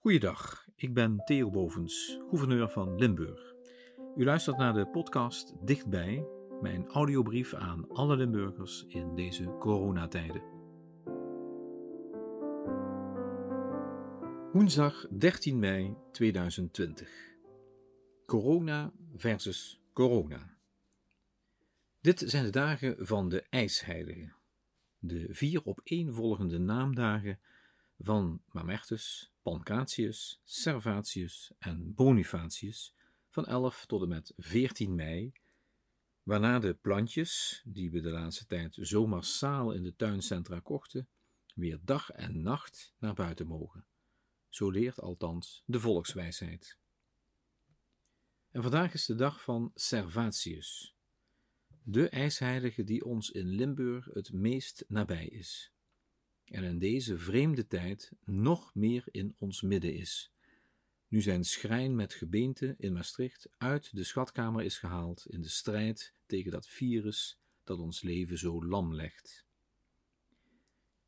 Goeiedag, ik ben Theo Bovens, gouverneur van Limburg. U luistert naar de podcast Dichtbij, mijn audiobrief aan alle Limburgers in deze coronatijden. Woensdag 13 mei 2020. Corona versus corona. Dit zijn de dagen van de ijsheiligen. De vier opeenvolgende naamdagen van Mamertus, Pancratius, Servatius en Bonifatius van 11 tot en met 14 mei, waarna de plantjes, die we de laatste tijd zo massaal in de tuincentra kochten, weer dag en nacht naar buiten mogen. Zo leert althans de volkswijsheid. En vandaag is de dag van Servatius, de ijsheilige die ons in Limburg het meest nabij is en in deze vreemde tijd nog meer in ons midden is. Nu zijn schrijn met gebeente in Maastricht uit de schatkamer is gehaald in de strijd tegen dat virus dat ons leven zo lam legt.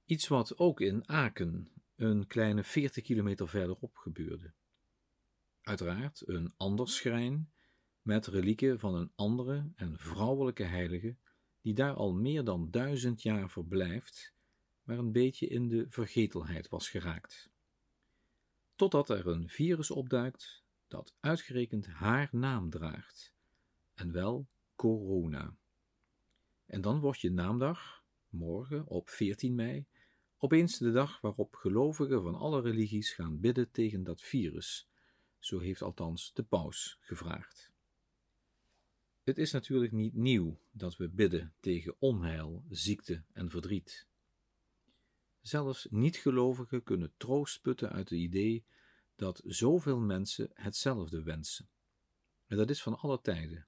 Iets wat ook in Aken, een kleine 40 kilometer verderop, gebeurde. Uiteraard een ander schrijn met relieken van een andere en vrouwelijke heilige, die daar al meer dan duizend jaar verblijft maar een beetje in de vergetelheid was geraakt. Totdat er een virus opduikt dat uitgerekend haar naam draagt, en wel corona. En dan wordt je naamdag, morgen op 14 mei, opeens de dag waarop gelovigen van alle religies gaan bidden tegen dat virus. Zo heeft althans de paus gevraagd. Het is natuurlijk niet nieuw dat we bidden tegen onheil, ziekte en verdriet. Zelfs niet-gelovigen kunnen troost putten uit het idee dat zoveel mensen hetzelfde wensen. En dat is van alle tijden,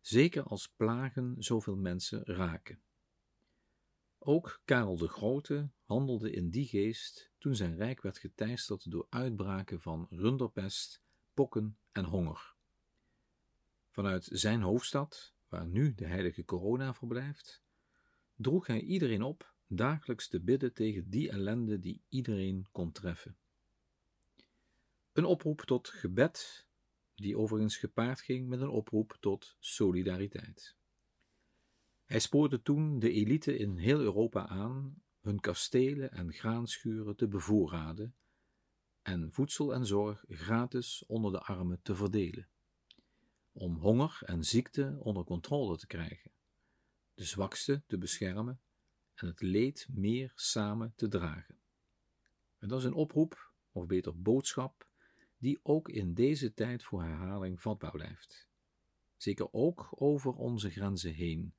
zeker als plagen zoveel mensen raken. Ook Karel de Grote handelde in die geest toen zijn rijk werd geteisterd door uitbraken van runderpest, pokken en honger. Vanuit zijn hoofdstad, waar nu de heilige corona verblijft, droeg hij iedereen op dagelijks te bidden tegen die ellende die iedereen kon treffen. Een oproep tot gebed, die overigens gepaard ging met een oproep tot solidariteit. Hij spoorde toen de elite in heel Europa aan hun kastelen en graanschuren te bevoorraden en voedsel en zorg gratis onder de armen te verdelen, om honger en ziekte onder controle te krijgen, de zwakste te beschermen en het leed meer samen te dragen. En dat is een oproep, of beter boodschap, die ook in deze tijd voor herhaling vatbaar blijft. Zeker ook over onze grenzen heen,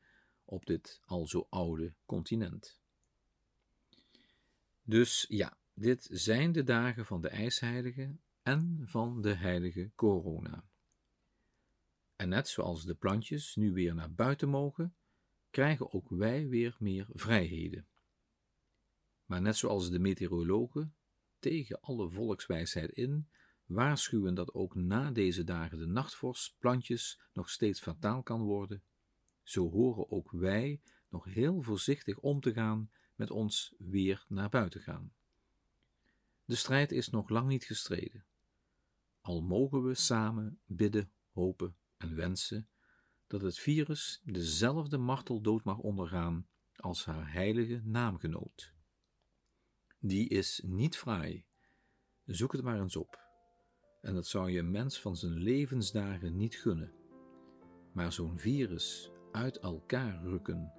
op dit al zo oude continent. Dus ja, dit zijn de dagen van de ijsheilige en van de heilige corona. En net zoals de plantjes nu weer naar buiten mogen, krijgen ook wij weer meer vrijheden. Maar net zoals de meteorologen tegen alle volkswijsheid in waarschuwen dat ook na deze dagen de nachtvorst plantjes nog steeds fataal kan worden, zo horen ook wij nog heel voorzichtig om te gaan met ons weer naar buiten gaan. De strijd is nog lang niet gestreden. Al mogen we samen bidden, hopen en wensen dat het virus dezelfde marteldood mag ondergaan als haar heilige naamgenoot. Die is niet fraai. Zoek het maar eens op. En dat zou je een mens van zijn levensdagen niet gunnen. Maar zo'n virus uit elkaar rukken,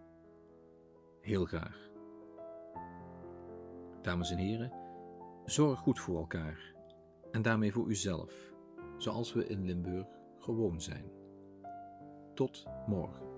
heel graag. Dames en heren, zorg goed voor elkaar en daarmee voor uzelf, zoals we in Limburg gewoon zijn. Tot morgen.